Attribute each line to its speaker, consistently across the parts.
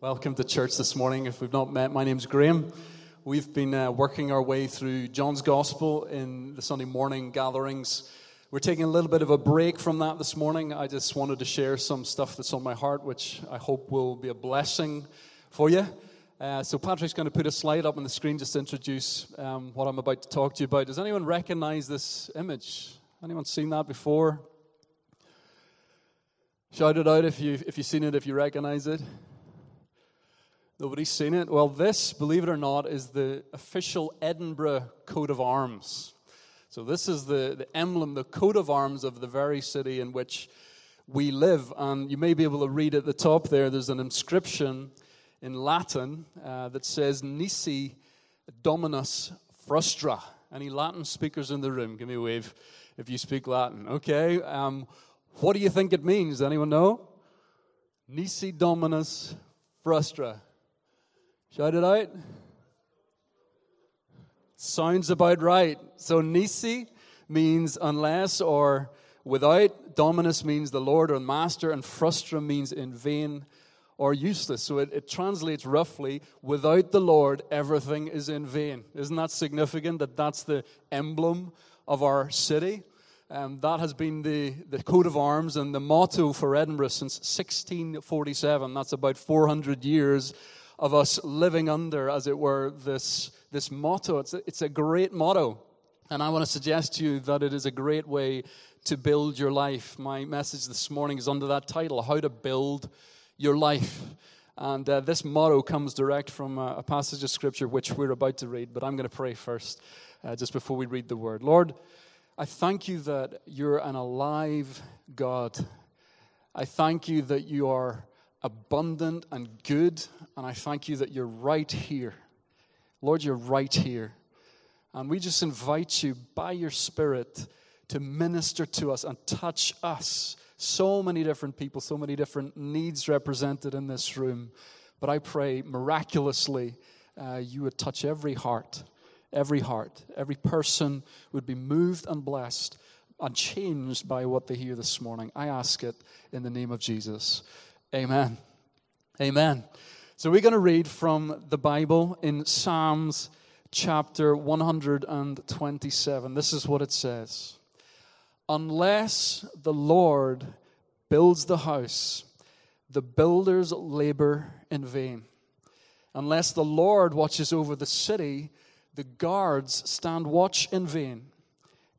Speaker 1: Welcome to church this morning. If we've not met, my name's Graham. We've been uh, working our way through John's Gospel in the Sunday morning gatherings. We're taking a little bit of a break from that this morning. I just wanted to share some stuff that's on my heart, which I hope will be a blessing for you. Uh, so, Patrick's going to put a slide up on the screen just to introduce um, what I'm about to talk to you about. Does anyone recognize this image? Anyone seen that before? Shout it out if, you, if you've seen it, if you recognize it. Nobody's seen it? Well, this, believe it or not, is the official Edinburgh coat of arms. So, this is the, the emblem, the coat of arms of the very city in which we live. And you may be able to read at the top there, there's an inscription in Latin uh, that says, Nisi Dominus Frustra. Any Latin speakers in the room? Give me a wave if you speak Latin. Okay. Um, what do you think it means? Anyone know? Nisi Dominus Frustra. Shout it out. Sounds about right. So Nisi means unless or without. Dominus means the Lord or master, and frustra means in vain or useless. So it, it translates roughly without the Lord, everything is in vain. Isn't that significant that that's the emblem of our city? Um, that has been the, the coat of arms and the motto for Edinburgh since 1647. That's about 400 years of us living under, as it were, this, this motto. It's a, it's a great motto. And I want to suggest to you that it is a great way to build your life. My message this morning is under that title How to Build Your Life. And uh, this motto comes direct from a, a, passage of scripture which we're about to read, but I'm going to pray first, uh, just before we read the word. Lord, I thank you that you're an alive God. I thank you that you are abundant and good, and I thank you that you're right here. Lord, you're right here. And we just invite you by your Spirit to minister to us and touch us. So many different people, so many different needs represented in this room. But I pray miraculously uh, you would touch every heart, every heart, every person would be moved and blessed and changed by what they hear this morning. I ask it in the name of Jesus. Amen. Amen. So we're going to read from the Bible in Psalms chapter 127. This is what it says Unless the Lord builds the house, the builders labor in vain. Unless the Lord watches over the city, the guards stand watch in vain.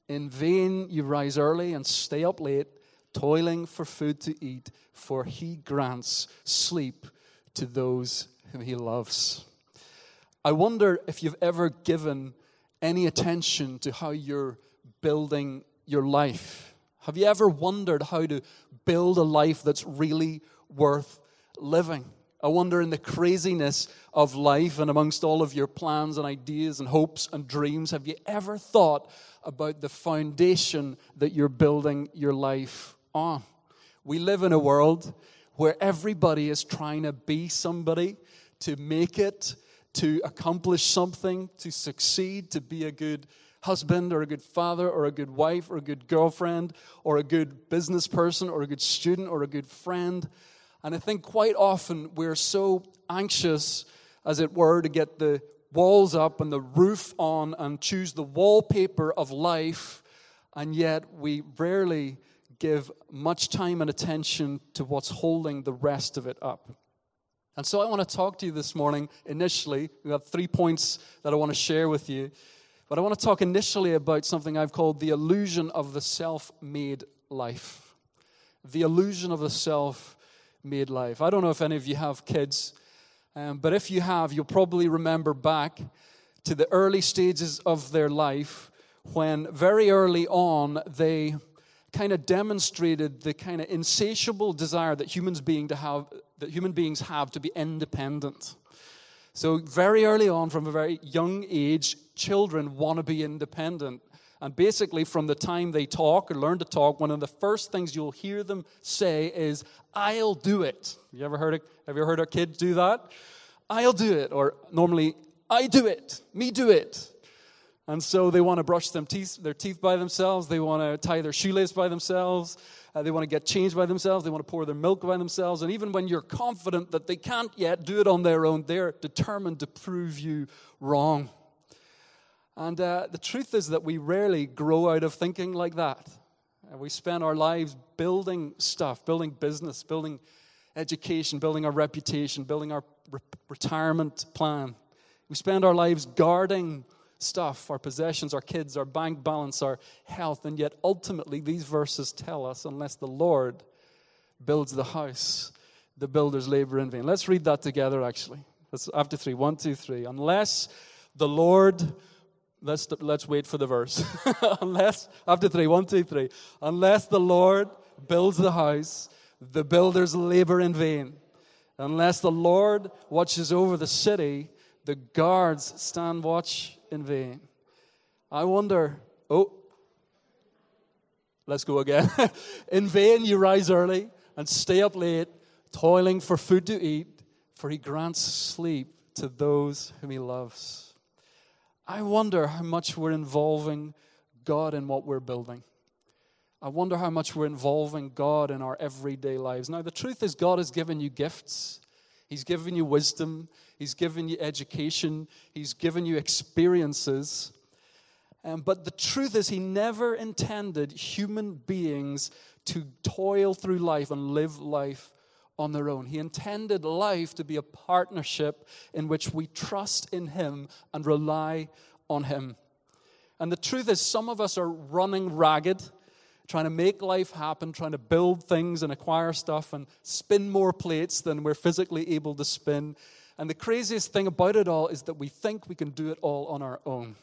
Speaker 1: In vain you rise early and stay up late toiling for food to eat, for he grants sleep to those whom he loves. I wonder if you've ever given any attention to how you're building your life. Have you ever wondered how to build a life that's really worth living? I wonder in the craziness of life and amongst all of your plans and ideas and hopes and dreams, have you ever thought about the foundation that you're building your life on. We live in a world where everybody is trying to be somebody, to make it, to accomplish something, to succeed, to be a good husband or a good father or a good wife or a good girlfriend or a good business person or a good student or a good friend. And I think quite often we're so anxious, as it were, to get the walls up and the roof on and choose the wallpaper of life, and yet we rarely give much time and attention to what's holding the rest of it up. And so I want to talk to you this morning initially. We have three points that I want to share with you. But I want to talk initially about something I've called the illusion of the self made life. The illusion of the self made life. I don't know if any of you have kids, um, but if you have, you'll probably remember back to the early stages of their life when very early on they kind of demonstrated the kind of insatiable desire that humans being to have that human beings have to be independent. So very early on, from a very young age, children want to be independent. And basically, from the time they talk or learn to talk, one of the first things you'll hear them say is, I'll do it. You ever heard have you heard a kid do that? I'll do it. Or normally, I do it. Me do it. And so they want to brush them teeth, their teeth by themselves. They want to tie their shoelace by themselves. Uh, they want to get changed by themselves. They want to pour their milk by themselves. And even when you're confident that they can't yet do it on their own, they're determined to prove you wrong. And uh, the truth is that we rarely grow out of thinking like that. Uh, we spend our lives building stuff, building business, building education, building our reputation, building our re- retirement plan. We spend our lives guarding stuff, our possessions, our kids, our bank balance, our health. And yet, ultimately, these verses tell us unless the Lord builds the house, the builders labor in vain. Let's read that together, actually. Let's, after three. One, two, three. Unless the Lord, let's, let's wait for the verse. unless, after three. One, two, three. Unless the Lord builds the house, the builders labor in vain. Unless the Lord watches over the city, the guards stand watch in vain. I wonder, oh, let's go again. in vain you rise early and stay up late, toiling for food to eat, for he grants sleep to those whom he loves. I wonder how much we're involving God in what we're building. I wonder how much we're involving God in our everyday lives. Now, the truth is, God has given you gifts. He's given you wisdom. He's given you education. He's given you experiences. Um, but the truth is, He never intended human beings to toil through life and live life on their own. He intended life to be a partnership in which we trust in Him and rely on Him. And the truth is, some of us are running ragged trying to make life happen, trying to build things and acquire stuff and spin more plates than we're physically able to spin. And the craziest thing about it all is that we think we can do it all on our own.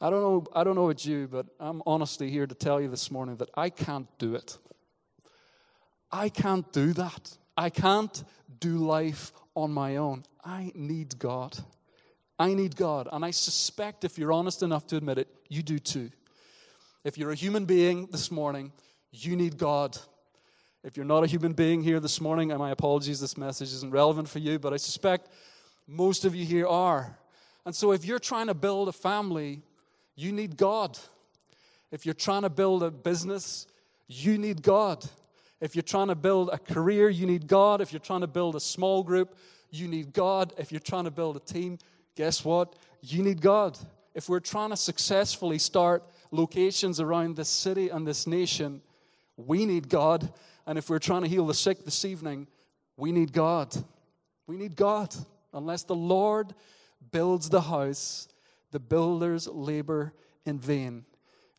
Speaker 1: I don't know, I don't know about you, but I'm honestly here to tell you this morning that I can't do it. I can't do that. I can't do life on my own. I need God. I need God. And I suspect, if you're honest enough to admit it, you do too. If you're a human being this morning, you need God. If you're not a human being here this morning, and my apologies, this message isn't relevant for you, but I suspect most of you here are. And so if you're trying to build a family, you need God. If you're trying to build a business, you need God. If you're trying to build a career, you need God. If you're trying to build a small group, you need God. If you're trying to build a team, guess what? You need God. If we're trying to successfully start locations around this city and this nation, we need God. And if we're trying to heal the sick this evening, we need God. We need God. Unless the Lord builds the house, the builders labor in vain.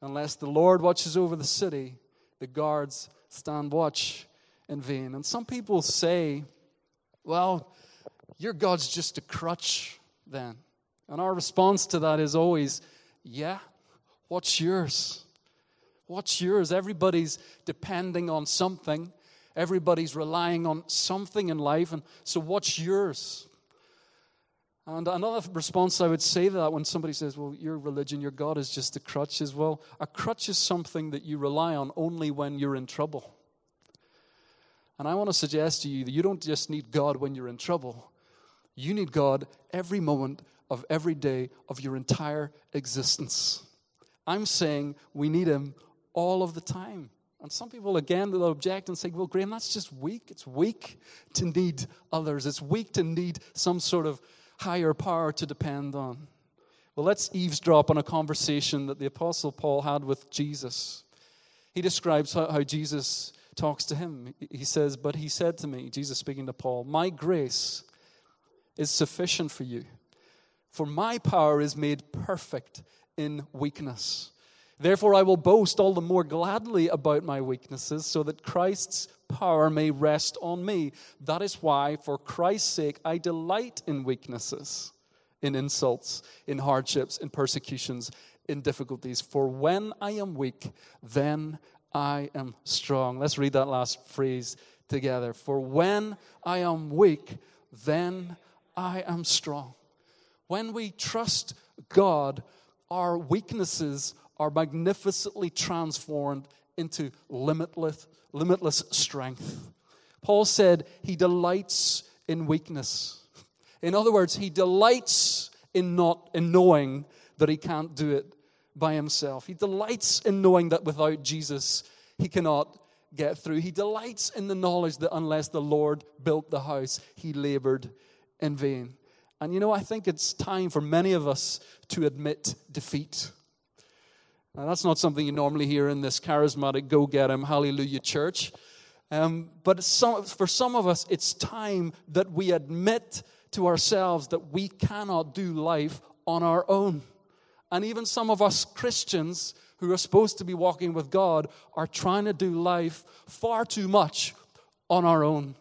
Speaker 1: Unless the Lord watches over the city, the guards stand watch in vain. And some people say, well, your God's just a crutch then. And our response to that is always, yeah, What's yours? What's yours? Everybody's depending on something. Everybody's relying on something in life. And so, what's yours? And another response I would say to that when somebody says, Well, your religion, your God is just a crutch, is well, a crutch is something that you rely on only when you're in trouble. And I want to suggest to you that you don't just need God when you're in trouble, you need God every moment of every day of your entire existence. I'm saying we need him all of the time. And some people, again, will object and say, well, Graham, that's just weak. It's weak to need others, it's weak to need some sort of higher power to depend on. Well, let's eavesdrop on a conversation that the Apostle Paul had with Jesus. He describes how, how Jesus talks to him. He says, But he said to me, Jesus speaking to Paul, My grace is sufficient for you, for my power is made perfect in weakness. Therefore, I will boast all the more gladly about my weaknesses, so that Christ's power may rest on me. That is why, for Christ's sake, I delight in weaknesses, in insults, in hardships, in persecutions, in difficulties. For when I am weak, then I am strong. Let's read that last phrase together. For when I am weak, then I am strong. When we trust God, our weaknesses are magnificently transformed into limitless, limitless strength. Paul said he delights in weakness. In other words, he delights in not in knowing that he can't do it by himself. He delights in knowing that without Jesus he cannot get through. He delights in the knowledge that unless the Lord built the house, he labored in vain. And you know, I think it's time for many of us to admit defeat. Now, that's not something you normally hear in this charismatic go get him, hallelujah church. Um, but some, for some of us, it's time that we admit to ourselves that we cannot do life on our own. And even some of us Christians who are supposed to be walking with God are trying to do life far too much on our own.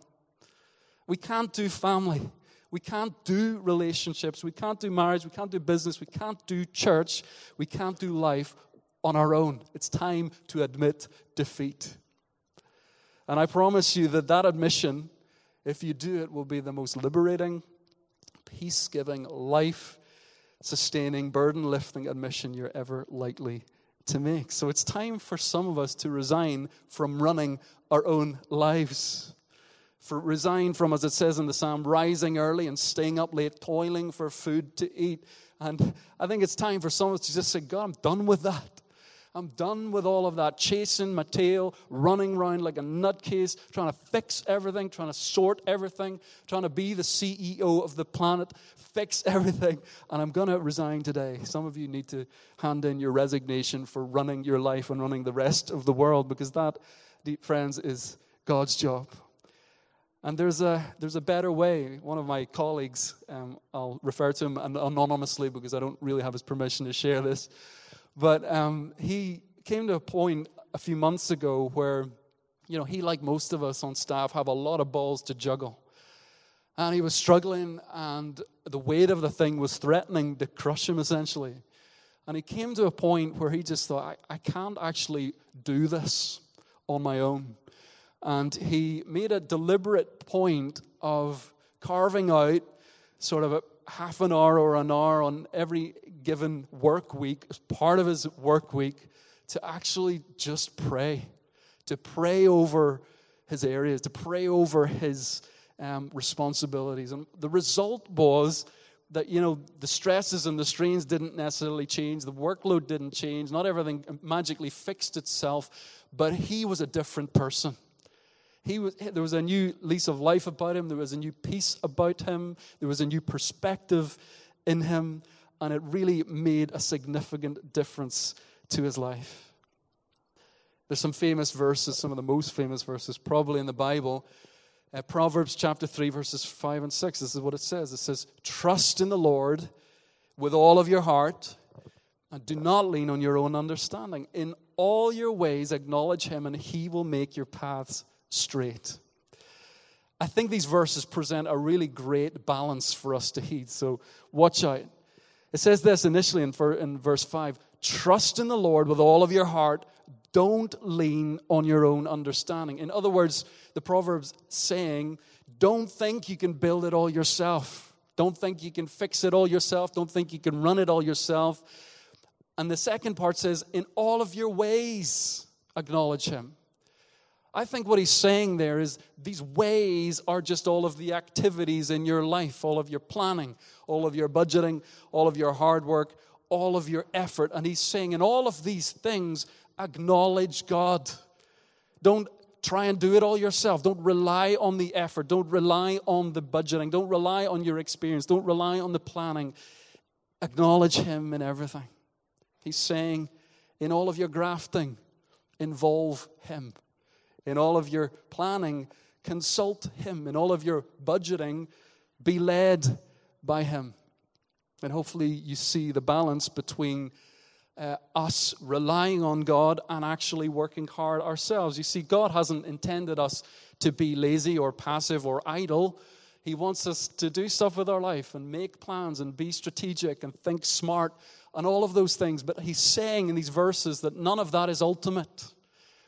Speaker 1: We can't do family. We can't do relationships. We can't do marriage. We can't do business. We can't do church. We can't do life on our own. It's time to admit defeat. And I promise you that that admission, if you do it, will be the most liberating, peace giving, life sustaining, burden lifting admission you're ever likely to make. So it's time for some of us to resign from running our own lives. For resign from, as it says in the psalm, rising early and staying up late, toiling for food to eat. And I think it's time for some of us to just say, God, I'm done with that. I'm done with all of that chasing my tail, running around like a nutcase, trying to fix everything, trying to sort everything, trying to be the CEO of the planet, fix everything. And I'm going to resign today. Some of you need to hand in your resignation for running your life and running the rest of the world because that, deep friends, is God's job. And there's a, there's a better way. One of my colleagues, um, I'll refer to him anonymously because I don't really have his permission to share this but um, he came to a point a few months ago where, you know, he, like most of us on staff, have a lot of balls to juggle. And he was struggling, and the weight of the thing was threatening to crush him essentially. And he came to a point where he just thought, I, I can't actually do this on my own. And he made a deliberate point of carving out sort of a half an hour or an hour on every given work week, as part of his work week, to actually just pray, to pray over his areas, to pray over his um, responsibilities. And the result was that, you know, the stresses and the strains didn't necessarily change, the workload didn't change, not everything magically fixed itself, but he was a different person. He was, there was a new lease of life about him. There was a new peace about him. There was a new perspective in him. And it really made a significant difference to his life. There's some famous verses, some of the most famous verses probably in the Bible. Uh, Proverbs chapter 3, verses 5 and 6. This is what it says it says, Trust in the Lord with all of your heart, and do not lean on your own understanding. In all your ways, acknowledge him, and he will make your paths straight. I think these verses present a really great balance for us to heed, so watch out. It says this initially in, verse 5 Trust in the Lord with all of your heart. Don't lean on your own understanding. In other words, the Proverbs saying, Don't think you can build it all yourself. Don't think you can fix it all yourself. Don't think you can run it all yourself. And the second part says, In all of your ways, acknowledge Him. I think what he's saying there is these ways are just all of the activities in your life, all of your planning, all of your budgeting, all of your hard work, all of your effort. And he's saying, in all of these things, acknowledge God. Don't try and do it all yourself. Don't rely on the effort. Don't rely on the budgeting. Don't rely on your experience. Don't rely on the planning. Acknowledge Him in everything. He's saying, in all of your grafting, involve Him. In all of your planning, consult Him. In all of your budgeting, be led by Him. And hopefully, you see the balance between uh, us relying on God and actually working hard ourselves. You see, God hasn't intended us to be lazy or passive or idle. He wants us to do stuff with our life and make plans and be strategic and think smart and all of those things. But He's saying in these verses that none of that is ultimate.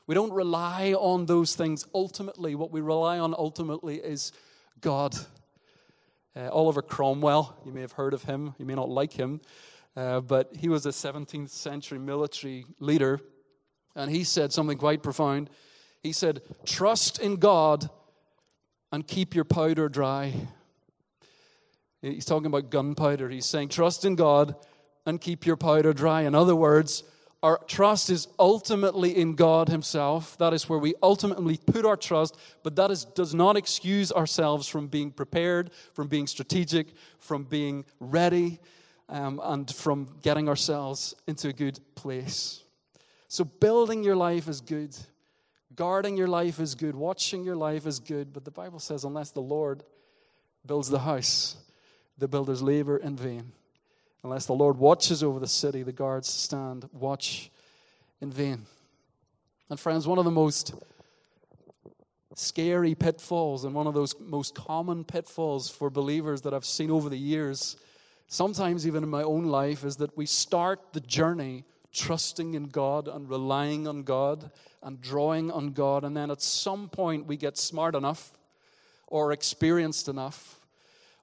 Speaker 1: We don't rely on those things ultimately. What we rely on ultimately is God. Uh, Oliver Cromwell, you may have heard of him, you may not like him, uh, but he was a 17th century military leader, and he said something quite profound. He said, Trust in God and keep your powder dry. He's talking about gunpowder. He's saying, trust in God and keep your powder dry. In other words, our trust is ultimately in God Himself. That is where we ultimately put our trust, but that is, does not excuse ourselves from being prepared, from being strategic, from being ready, um, and from getting ourselves into a good place. So, building your life is good, guarding your life is good, watching your life is good, but the Bible says, unless the Lord builds the house, the builders labor in vain. Unless the Lord watches over the city, the guards stand watch in vain. And, friends, one of the most scary pitfalls and one of those most common pitfalls for believers that I've seen over the years, sometimes even in my own life, is that we start the journey trusting in God and relying on God and drawing on God, and then at some point we get smart enough or experienced enough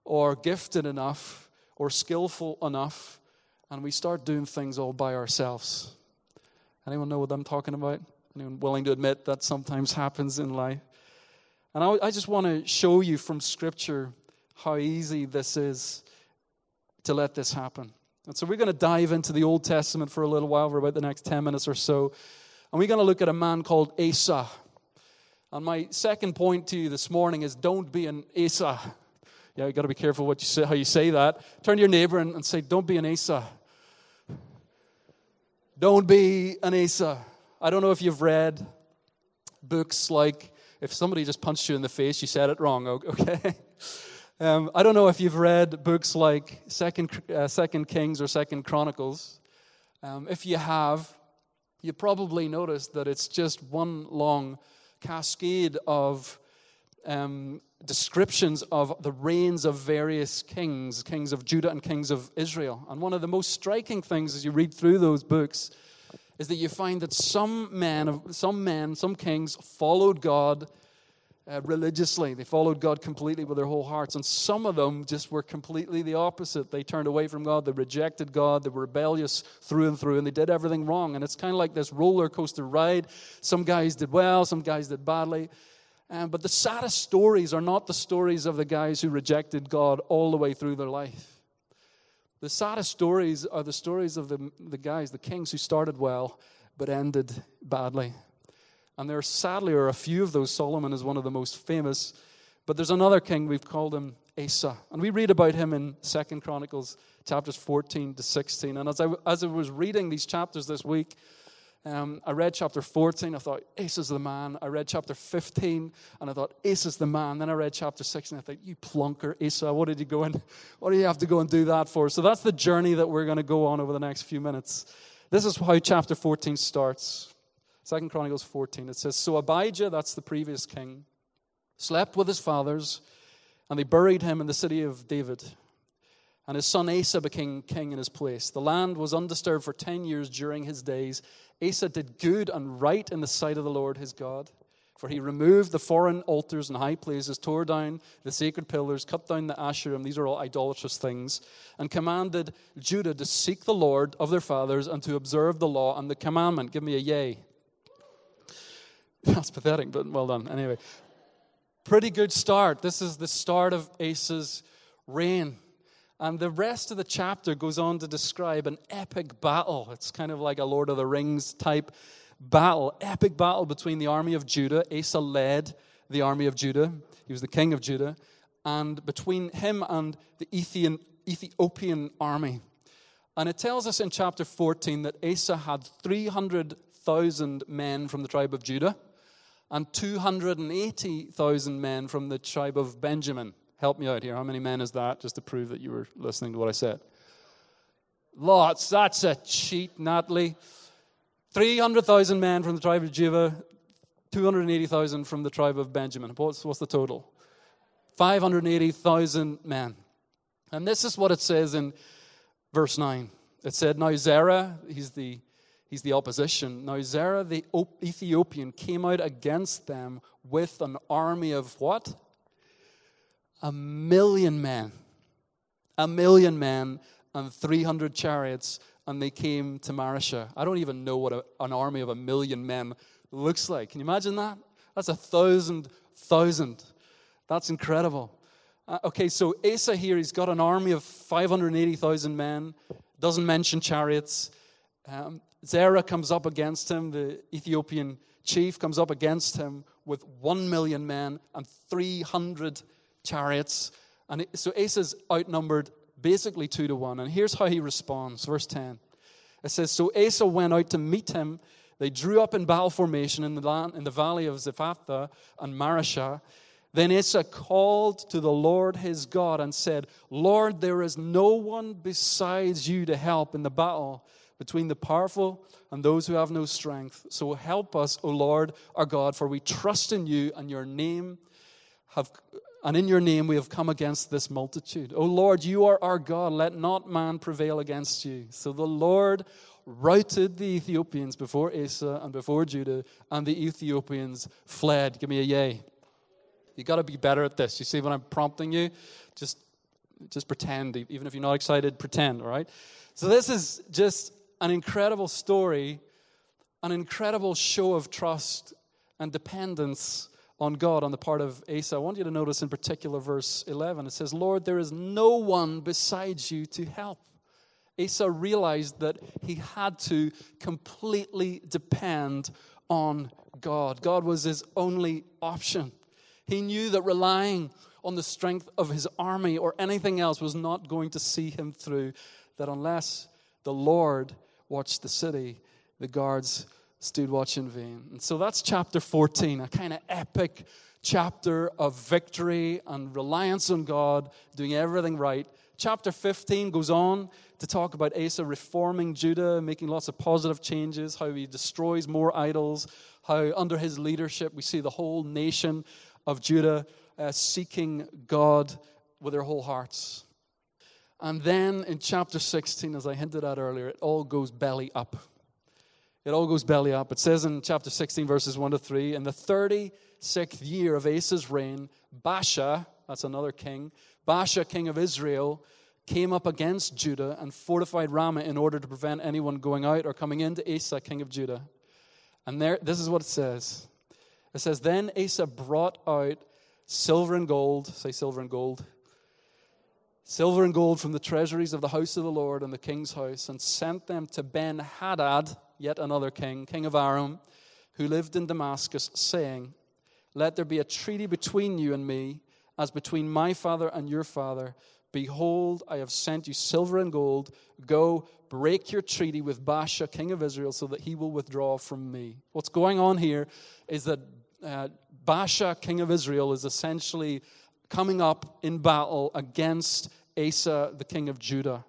Speaker 1: or gifted enough or skillful enough, and we start doing things all by ourselves. Anyone know what I'm talking about? Anyone willing to admit that sometimes happens in life? And I, I just want to show you from Scripture how easy this is to let this happen. And so we're going to dive into the Old Testament for a little while, for about the next 10 minutes or so. And we're going to look at a man called Asa. And my second point to you this morning is don't be an Asa. Yeah, you got to be careful what you say, how you say that. Turn to your neighbor and, and say, Don't be an Asa. Don't be an Asa. I don't know if you've read books like, if somebody just punched you in the face, you said it wrong, okay? Um, I don't know if you've read books like Second, uh, Second Kings or Second Chronicles. Um, if you have, you probably noticed that it's just one long cascade of um, descriptions of the reigns of various kings, kings of Judah and kings of Israel. And one of the most striking things as you read through those books is that you find that some men, some men, some kings followed God uh, religiously. They followed God completely with their whole hearts. And some of them just were completely the opposite. They turned away from God. They rejected God. They were rebellious through and through. And they did everything wrong. And it's kind of like this roller coaster ride. Some guys did well, some guys did badly. Um, but the saddest stories are not the stories of the guys who rejected God all the way through their life. The saddest stories are the stories of the, the guys, the kings who started well but ended badly. And there sadly are a few of those. Solomon is one of the most famous. But there's another king, we've called him Asa. And we read about him in Second Chronicles chapters 14 to 16. And as I, as I was reading these chapters this week, um, I read chapter 14, I thought, Ace is the man. I read chapter 15, and I thought, Ace is the man. Then I read chapter 16, I thought, you plunker, Asa, what did you go and what do you have to go and do that for? So that's the journey that we're going to go on over the next few minutes. This is how chapter 14 starts. Second Chronicles 14. It says, So Abijah, that's the previous king, slept with his fathers, and they buried him in the city of David and his son Asa became king in his place. The land was undisturbed for 10 years during his days. Asa did good and right in the sight of the Lord his God. For he removed the foreign altars and high places, tore down the sacred pillars, cut down the Asherim, these are all idolatrous things, and commanded Judah to seek the Lord of their fathers and to observe the law and the commandment. Give me a yay. That's pathetic, but well done. Anyway, pretty good start. This is the start of Asa's reign. And the rest of the chapter goes on to describe an epic battle. It's kind of like a Lord of the Rings type battle, epic battle between the army of Judah. Asa led the army of Judah, he was the king of Judah, and between him and the Ethiopian army. And it tells us in chapter 14 that Asa had 300,000 men from the tribe of Judah and 280,000 men from the tribe of Benjamin. Help me out here. How many men is that? Just to prove that you were listening to what I said. Lots. That's a cheat, Natalie. 300,000 men from the tribe of Judah, 280,000 from the tribe of Benjamin. What's, what's the total? 580,000 men. And this is what it says in verse 9. It said, Now Zerah, he's the, he's the opposition. Now Zerah the Ethiopian came out against them with an army of what? A million men, a million men, and 300 chariots, and they came to Mareshah. I don't even know what a, an army of a million men looks like. Can you imagine that? That's a thousand, thousand. That's incredible. Uh, okay, so Asa here, he's got an army of 580,000 men, doesn't mention chariots. Um, Zerah comes up against him, the Ethiopian chief comes up against him with 1 million men and 300 chariots. And so Asa's outnumbered basically two to one. And here's how he responds. Verse 10. It says, So Asa went out to meet him. They drew up in battle formation in the, land, in the valley of Zephathah and Mareshah. Then Asa called to the Lord his God and said, Lord, there is no one besides you to help in the battle between the powerful and those who have no strength. So help us, O Lord our God, for we trust in you and your name have and in your name we have come against this multitude. O Lord, you are our God. Let not man prevail against you. So the Lord routed the Ethiopians before Asa and before Judah, and the Ethiopians fled. Give me a yay. You got to be better at this. You see, when I'm prompting you, just just pretend. Even if you're not excited, pretend. All right. So this is just an incredible story, an incredible show of trust and dependence on God on the part of Asa. I want you to notice in particular verse 11. It says, Lord, there is no one besides you to help. Asa realized that he had to completely depend on God. God was his only option. He knew that relying on the strength of his army or anything else was not going to see him through, that unless the Lord watched the city, the guards stood watch in vain. And so that's chapter 14, a kind of epic chapter of victory and reliance on God, doing everything right. Chapter 15 goes on to talk about Asa reforming Judah, making lots of positive changes, how he destroys more idols, how under his leadership we see the whole nation of Judah uh, seeking God with their whole hearts. And then in chapter 16, as I hinted at earlier, it all goes belly up. It all goes belly up. It says in chapter 16, verses 1 to 3 In the 36th year of Asa's reign, Baasha, that's another king, Baasha, king of Israel, came up against Judah and fortified Ramah in order to prevent anyone going out or coming into Asa, king of Judah. And there, this is what it says it says, Then Asa brought out silver and gold, say silver and gold, silver and gold from the treasuries of the house of the Lord and the king's house, and sent them to Ben Hadad, yet another king, king of Aram, who lived in Damascus, saying, Let there be a treaty between you and me, as between my father and your father. Behold, I have sent you silver and gold. Go break your treaty with Baasha, king of Israel, so that he will withdraw from me. What's going on here is that uh, Baasha, king of Israel, is essentially coming up in battle against Asa, the king of Judah.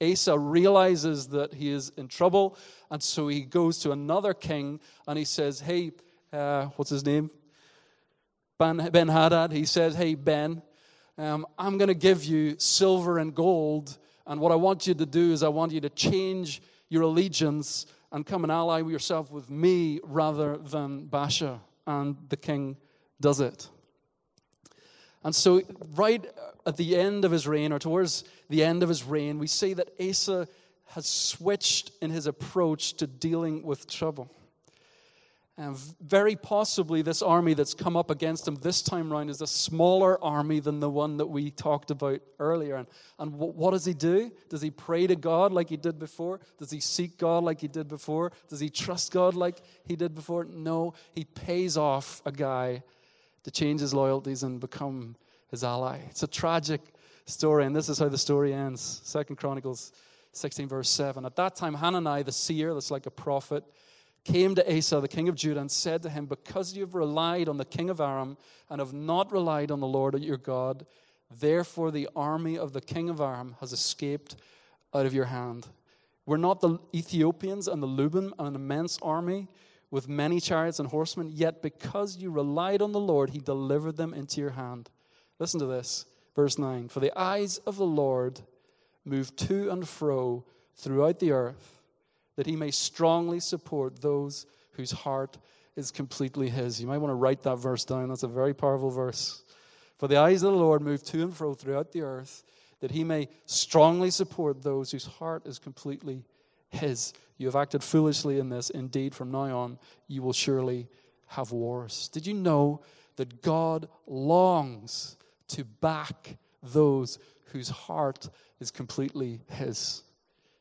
Speaker 1: Asa realizes that he is in trouble, and so he goes to another king and he says, Hey, uh, what's his name? Ben, Hadad. He says, Hey, Ben, um, I'm going to give you silver and gold, and what I want you to do is I want you to change your allegiance and come and ally yourself with me rather than Baasha and the king does it. And so, right at the end of his reign, or towards the end of his reign, we see that Asa has switched in his approach to dealing with trouble. And very possibly, this army that's come up against him this time round is a smaller army than the one that we talked about earlier. And, and what does he do? Does he pray to God like he did before? Does he seek God like he did before? Does he trust God like he did before? No, he pays off a guy to change his loyalties and become his ally. It's a tragic story, and this is how the story ends. Second Chronicles 16, verse 7. At that time, Hanani, the seer, that's like a prophet, came to Asa, the king of Judah, and said to him, Because you have relied on the king of Aram and have not relied on the Lord your God, therefore the army of the king of Aram has escaped out of your hand. Were not the Ethiopians and the Lubim an immense army with many chariots and horsemen? Yet because you relied on the Lord, he delivered them into your hand. Listen to this, verse 9. For the eyes of the Lord move to and fro throughout the earth that he may strongly support those whose heart is completely his. You might want to write that verse down. That's a very powerful verse. For the eyes of the Lord move to and fro throughout the earth, that he may strongly support those whose heart is completely his. You have acted foolishly in this. Indeed, from now on, you will surely have wars. Did you know that God longs to back those whose heart is completely His.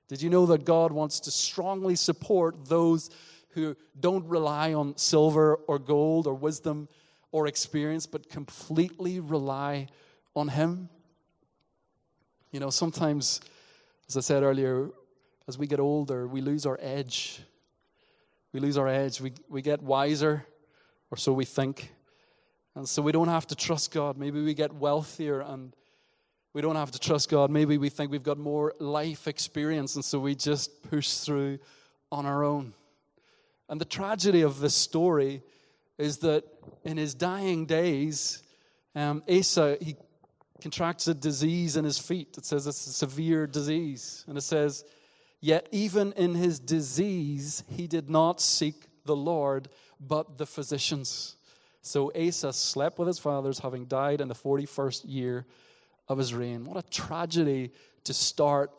Speaker 1: Did you know that God wants to strongly support those who don't rely on silver or gold or wisdom or experience, but completely rely on Him? You know, sometimes, as I said earlier, as we get older, we lose our edge. We lose our edge. We, we get wiser, or so we think. And so we don't have to trust God. Maybe we get wealthier and we don't have to trust God. Maybe we think we've got more life experience, and so we just push through on our own. And the tragedy of this story is that in his dying days, um, Asa, he contracts a disease in his feet. It says it's a severe disease. And it says, Yet even in his disease, he did not seek the Lord, but the physicians. So Asa slept with his fathers, having died in the 41st year of his reign. What a tragedy to start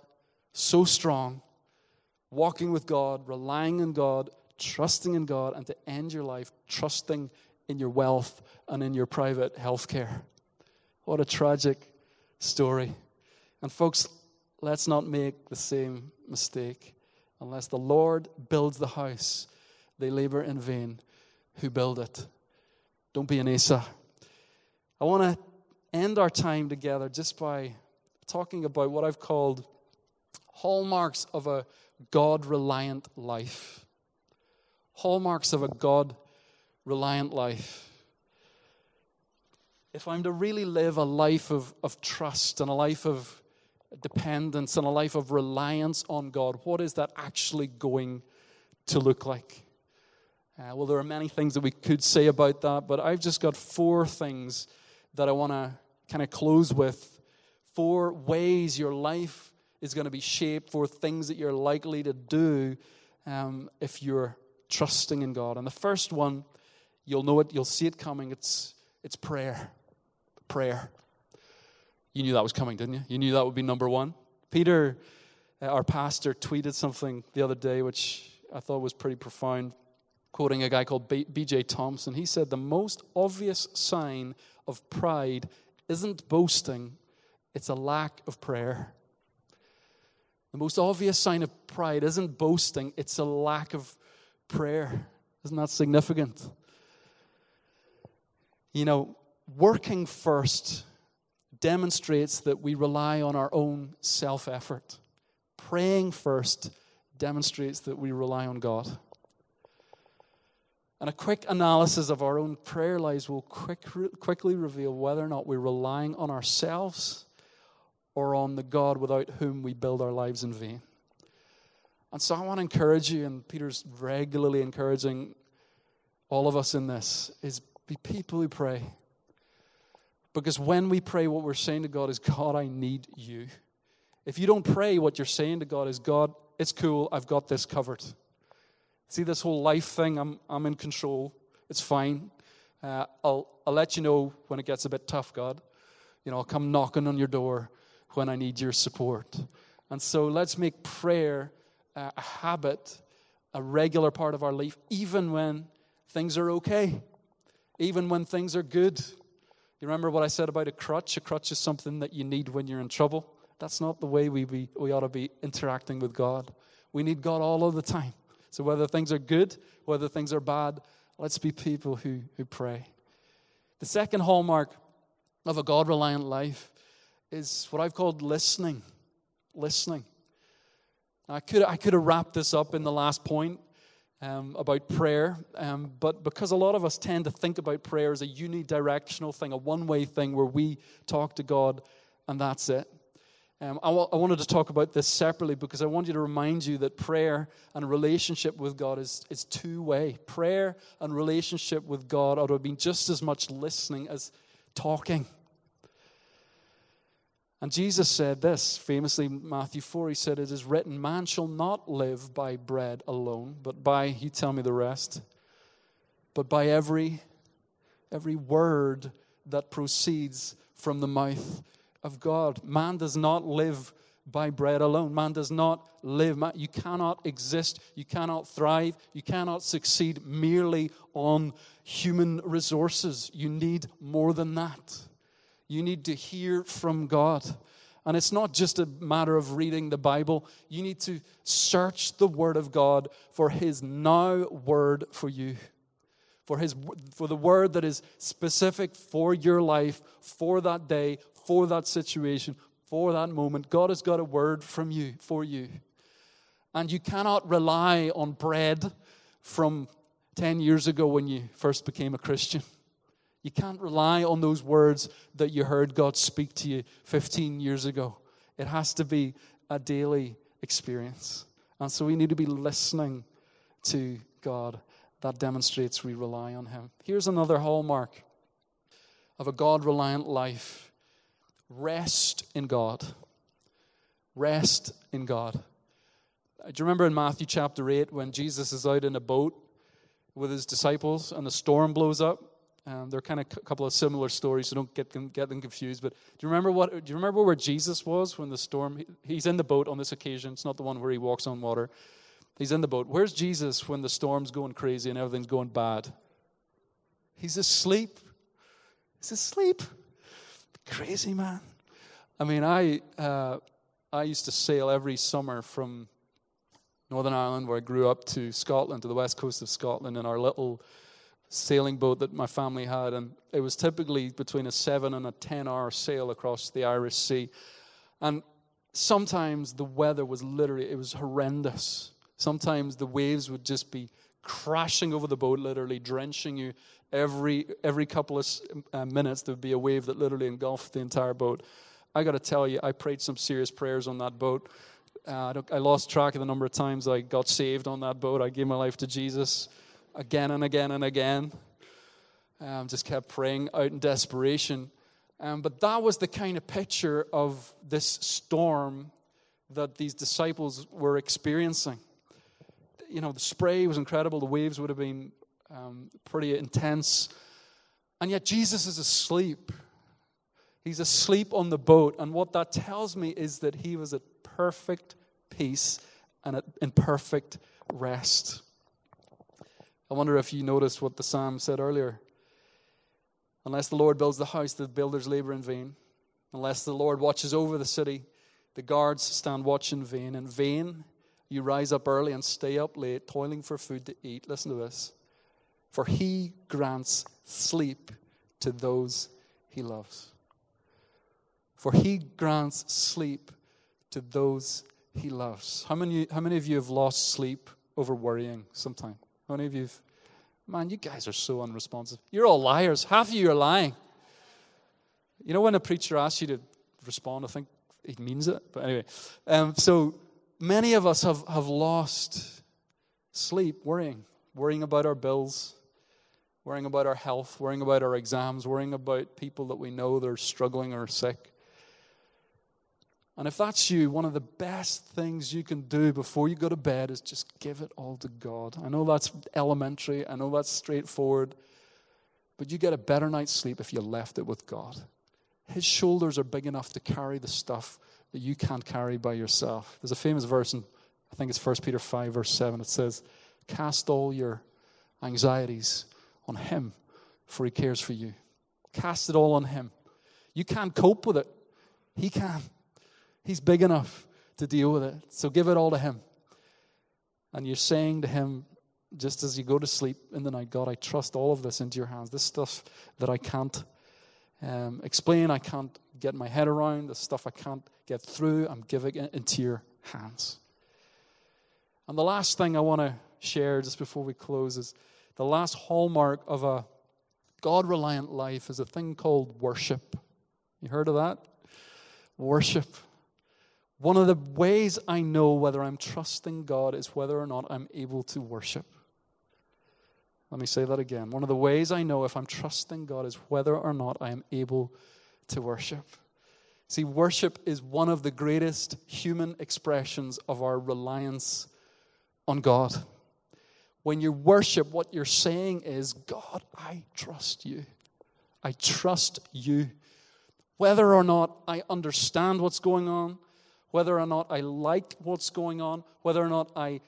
Speaker 1: so strong, walking with God, relying on God, trusting in God, and to end your life trusting in your wealth and in your private health care. What a tragic story. And, folks, let's not make the same mistake. Unless the Lord builds the house, they labor in vain who build it. Don't be an Asa. I want to end our time together just by talking about what I've called hallmarks of a God reliant life. Hallmarks of a God reliant life. If I'm to really live a life of, of trust and a life of dependence and a life of reliance on God, what is that actually going to look like? Uh, well, there are many things that we could say about that, but I've just got four things that I want to kind of close with. Four ways your life is going to be shaped, four things that you're likely to do um, if you're trusting in God. And the first one, you'll know it, you'll see it coming. It's, it's prayer. Prayer. You knew that was coming, didn't you? You knew that would be number one. Peter, uh, our pastor, tweeted something the other day which I thought was pretty profound, quoting a guy called B.J. Thompson. He said, The most obvious sign of pride isn't boasting, it's a lack of prayer. The most obvious sign of pride isn't boasting, it's a lack of prayer. Isn't that significant? You know, working first demonstrates that we rely on our own self effort. Praying first demonstrates that we rely on God. And a quick analysis of our own prayer lives will quick, quickly reveal whether or not we're relying on ourselves or on the God without whom we build our lives in vain. And so I want to encourage you, and Peter's regularly encouraging all of us in this, is be people who pray. Because when we pray, what we're saying to God is, God, I need you. If you don't pray, what you're saying to God is, God, it's cool, I've got this covered. See, this whole life thing, I'm, I'm in control. It's fine. Uh, I'll, I'll let you know when it gets a bit tough, God. You know, I'll come knocking on your door when I need your support. And so let's make prayer uh, a habit, a regular part of our life, even when things are okay, even when things are good. You remember what I said about a crutch? A crutch is something that you need when you're in trouble. That's not the way we, be, we ought to be interacting with God. We need God all of the time. So, whether things are good, whether things are bad, let's be people who, who pray. The second hallmark of a God reliant life is what I've called listening. Listening. I could, I could have wrapped this up in the last point um, about prayer, um, but because a lot of us tend to think about prayer as a unidirectional thing, a one way thing where we talk to God and that's it. Um, I, w- I wanted to talk about this separately because I want you to remind you that prayer and relationship with God is, is two way. Prayer and relationship with God ought to have been just as much listening as talking. And Jesus said this famously, Matthew 4, he said, It is written, Man shall not live by bread alone, but by, you tell me the rest, but by every, every word that proceeds from the mouth of God. Man does not live by bread alone. Man does not live. Man, You cannot exist. You cannot thrive. You cannot succeed merely on human resources. You need more than that. You need to hear from God. And it's not just a matter of reading the Bible. You need to search the Word of God for His now word for you. For, his, for the word that is specific for your life, for that day, for that situation, for that moment. God has got a word from you, for you. And you cannot rely on bread from 10 years ago when you first became a Christian. You can't rely on those words that you heard God speak to you 15 years ago. It has to be a daily experience. And so we need to be listening to God. That demonstrates we rely on Him. Here's another hallmark of a God reliant life rest in God. Rest in God. Do you remember in Matthew chapter 8 when Jesus is out in a boat with his disciples and the storm blows up? Um, they're kind of a couple of similar stories, so don't get them, get them confused. But do you remember what? Do you remember where Jesus was when the storm? He's in the boat on this occasion. It's not the one where he walks on water. He's in the boat. Where's Jesus when the storm's going crazy and everything's going bad? He's asleep. He's asleep. Crazy man. I mean, I uh, I used to sail every summer from Northern Ireland, where I grew up, to Scotland, to the west coast of Scotland, in our little sailing boat that my family had, and it was typically between a seven and a 10 hour sail across the Irish Sea. And sometimes the weather was literally, it was horrendous. Sometimes the waves would just be crashing over the boat, literally drenching you. Every, every couple of uh, minutes, there would be a wave that literally engulfed the entire boat. I got to tell you, I prayed some serious prayers on that boat. Uh, I lost track of the number of times I got saved on that boat. I gave my life to Jesus again and again and again. Um, just kept praying out in desperation. Um, but that was the kind of picture of this storm that these disciples were experiencing. You know, the spray was incredible, the waves would have been um, pretty intense. And yet, Jesus is asleep. He's asleep on the boat. And what that tells me is that he was at perfect peace and in perfect rest. I wonder if you noticed what the psalm said earlier. Unless the Lord builds the house, the builders labor in vain. Unless the Lord watches over the city, the guards stand watch in vain. In vain, you rise up early and stay up late, toiling for food to eat. Listen to this. For he grants sleep to those he loves. For he grants sleep to those he loves. How many, how many of you have lost sleep over worrying sometime? How many of you, man, you guys are so unresponsive. You're all liars. Half of you are lying. You know, when a preacher asks you to respond, I think he means it. But anyway, um, so many of us have, have lost sleep worrying, worrying about our bills, worrying about our health, worrying about our exams, worrying about people that we know that are struggling or sick. And if that's you, one of the best things you can do before you go to bed is just give it all to God. I know that's elementary, I know that's straightforward, but you get a better night's sleep if you left it with God. His shoulders are big enough to carry the stuff that you can't carry by yourself. There's a famous verse in, I think it's 1 Peter 5, verse 7. It says, Cast all your anxieties on Him, for He cares for you. Cast it all on Him. You can't cope with it, He can. He's big enough to deal with it. So give it all to Him. And you're saying to Him, just as you go to sleep in the night, God, I trust all of this into your hands. This stuff that I can't um, explain, I can't get my head around, the stuff I can't get through, I'm giving it into your hands. And the last thing I want to share just before we close is the last hallmark of a God reliant life is a thing called worship. You heard of that? Worship. One of the ways I know whether I'm trusting God is whether or not I'm able to worship. Let me say that again. One of the ways I know if I'm trusting God is whether or not I am able to worship. See, worship is one of the greatest human expressions of our reliance on God. When you worship, what you're saying is, God, I trust you. I trust you. Whether or not I understand what's going on, whether or not I like what's going on, whether or not I,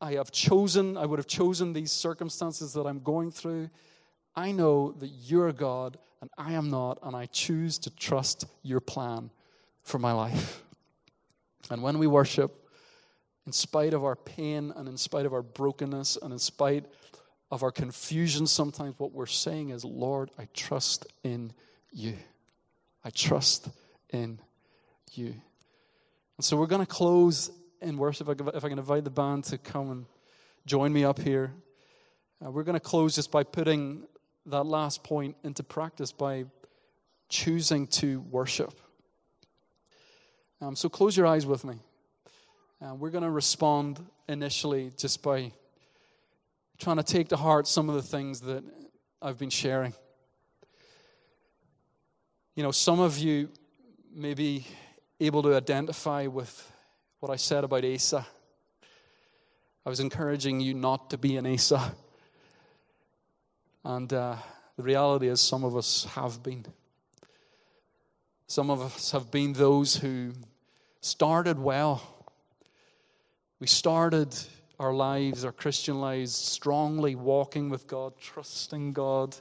Speaker 1: I have chosen, I would have chosen these circumstances that I'm going through. I know that you're God and I am not, and I choose to trust your plan for my life. And when we worship, in spite of our pain and in spite of our brokenness and in spite of our confusion, sometimes what we're saying is, Lord, I trust in you. I trust in you. So we're going to close in worship. If I can invite the band to come and join me up here. Uh, we're going to close just by putting that last point into practice by choosing to worship. Um, so close your eyes with me. Uh, we're going to respond initially just by trying to take to heart some of the things that I've been sharing. You know, some of you may be able to identify with what I said about Asa. I was encouraging you not to be an Asa. And uh, the reality is, some of us have been. Some of us have been those who started well. We started our lives, our Christian lives, strongly walking with God, trusting God,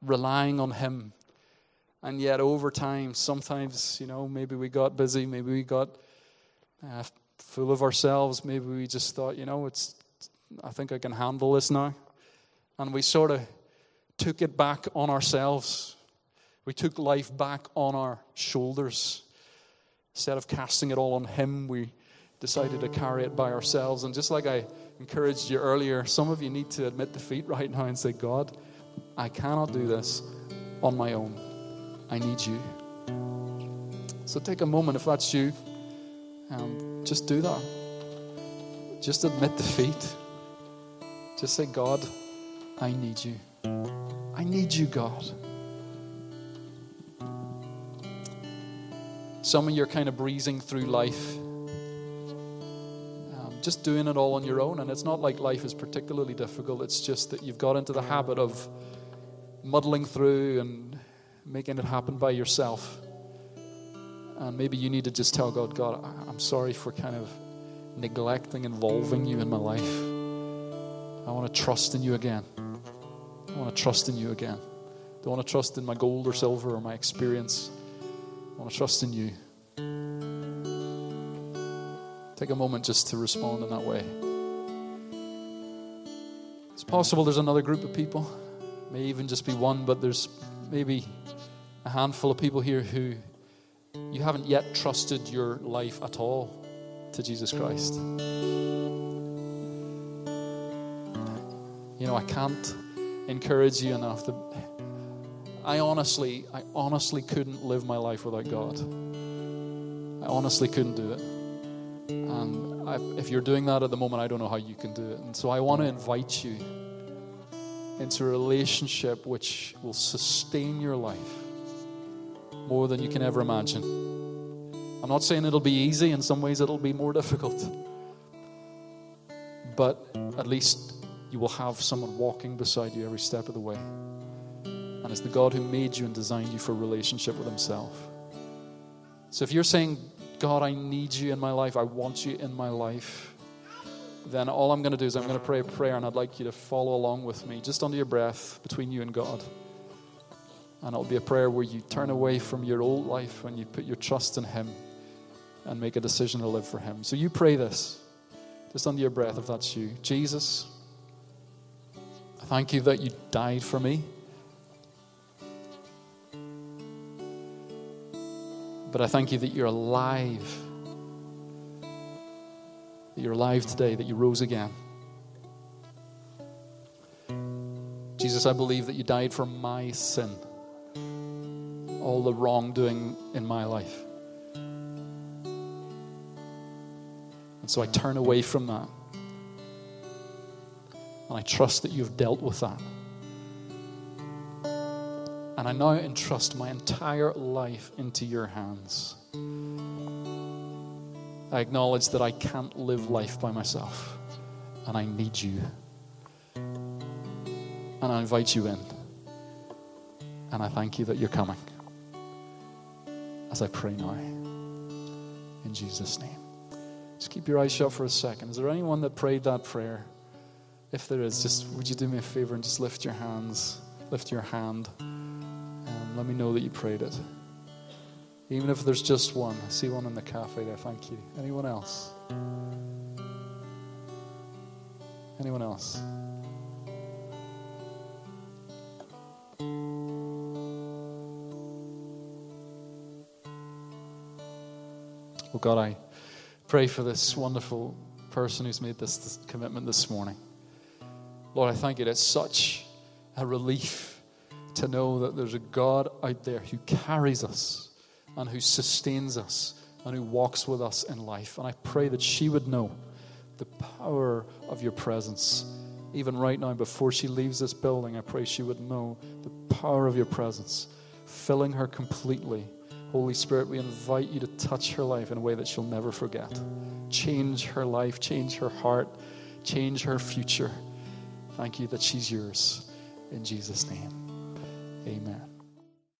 Speaker 1: relying on Him. And yet, over time, sometimes, you know, maybe we got busy, maybe we got uh, full of ourselves, maybe we just thought, you know, it's, I think I can handle this now. And we sort of took it back on ourselves. We took life back on our shoulders. Instead of casting it all on Him, we decided to carry it by ourselves. And just like I encouraged you earlier, some of you need to admit defeat right now and say, God, I cannot do this on my own. I need you. So take a moment if that's you. and just do that. Just admit defeat. Just say, God, I need you. I need you, God. Some of you are kind of breezing through life, um, just doing it all on your own. And it's not like life is particularly difficult, it's just that you've got into the habit of muddling through and making it happen by yourself. And maybe you need to just tell God, God, I'm sorry for kind of neglecting involving you in my life. I want to trust in you again. I want to trust in you again. I don't want to trust in my gold or silver or my experience. I want to trust in you. Take a moment just to respond in that way. It's possible there's another group of people, may even just be one, but there's maybe a handful of people here who you haven't yet trusted your life at all to Jesus Christ. You know, I can't encourage you enough that I honestly, I honestly couldn't live my life without God. I honestly couldn't do it. And I, if you're doing that at the moment, I don't know how you can do it. And so I want to invite you into a relationship which will sustain your life more than you can ever imagine. I'm not saying it'll be easy, in some ways, it'll be more difficult. But at least you will have someone walking beside you every step of the way. And it's the God who made you and designed you for a relationship with Himself. So if you're saying, God, I need you in my life, I want you in my life, then all I'm going to do is I'm going to pray a prayer, and I'd like you to follow along with me, just under your breath, between you and God. And it'll be a prayer where you turn away from your old life and you put your trust in Him and make a decision to live for Him. So you pray this, just under your breath, if that's you. Jesus, I thank you that you died for me. But I thank you that you're alive. That you're alive today, that you rose again. Jesus, I believe that you died for my sin, all the wrongdoing in my life. And so I turn away from that. And I trust that you've dealt with that. And I now entrust my entire life into your hands. I acknowledge that I can't live life by myself, and I need you. And I invite you in. And I thank you that you're coming. As I pray now, in Jesus' name. Just keep your eyes shut for a second. Is there anyone that prayed that prayer? If there is, just would you do me a favor and just lift your hands, lift your hand. Um, Let me know that you prayed it. Even if there's just one. I see one in the cafe there. Thank you. Anyone else? Anyone else? God, I pray for this wonderful person who's made this, this commitment this morning. Lord, I thank you. It's such a relief to know that there's a God out there who carries us and who sustains us and who walks with us in life. And I pray that she would know the power of your presence. Even right now, before she leaves this building, I pray she would know the power of your presence, filling her completely. Holy Spirit, we invite you to touch her life in a way that she'll never forget. Change her life, change her heart, change her future. Thank you that she's yours. In Jesus' name, amen.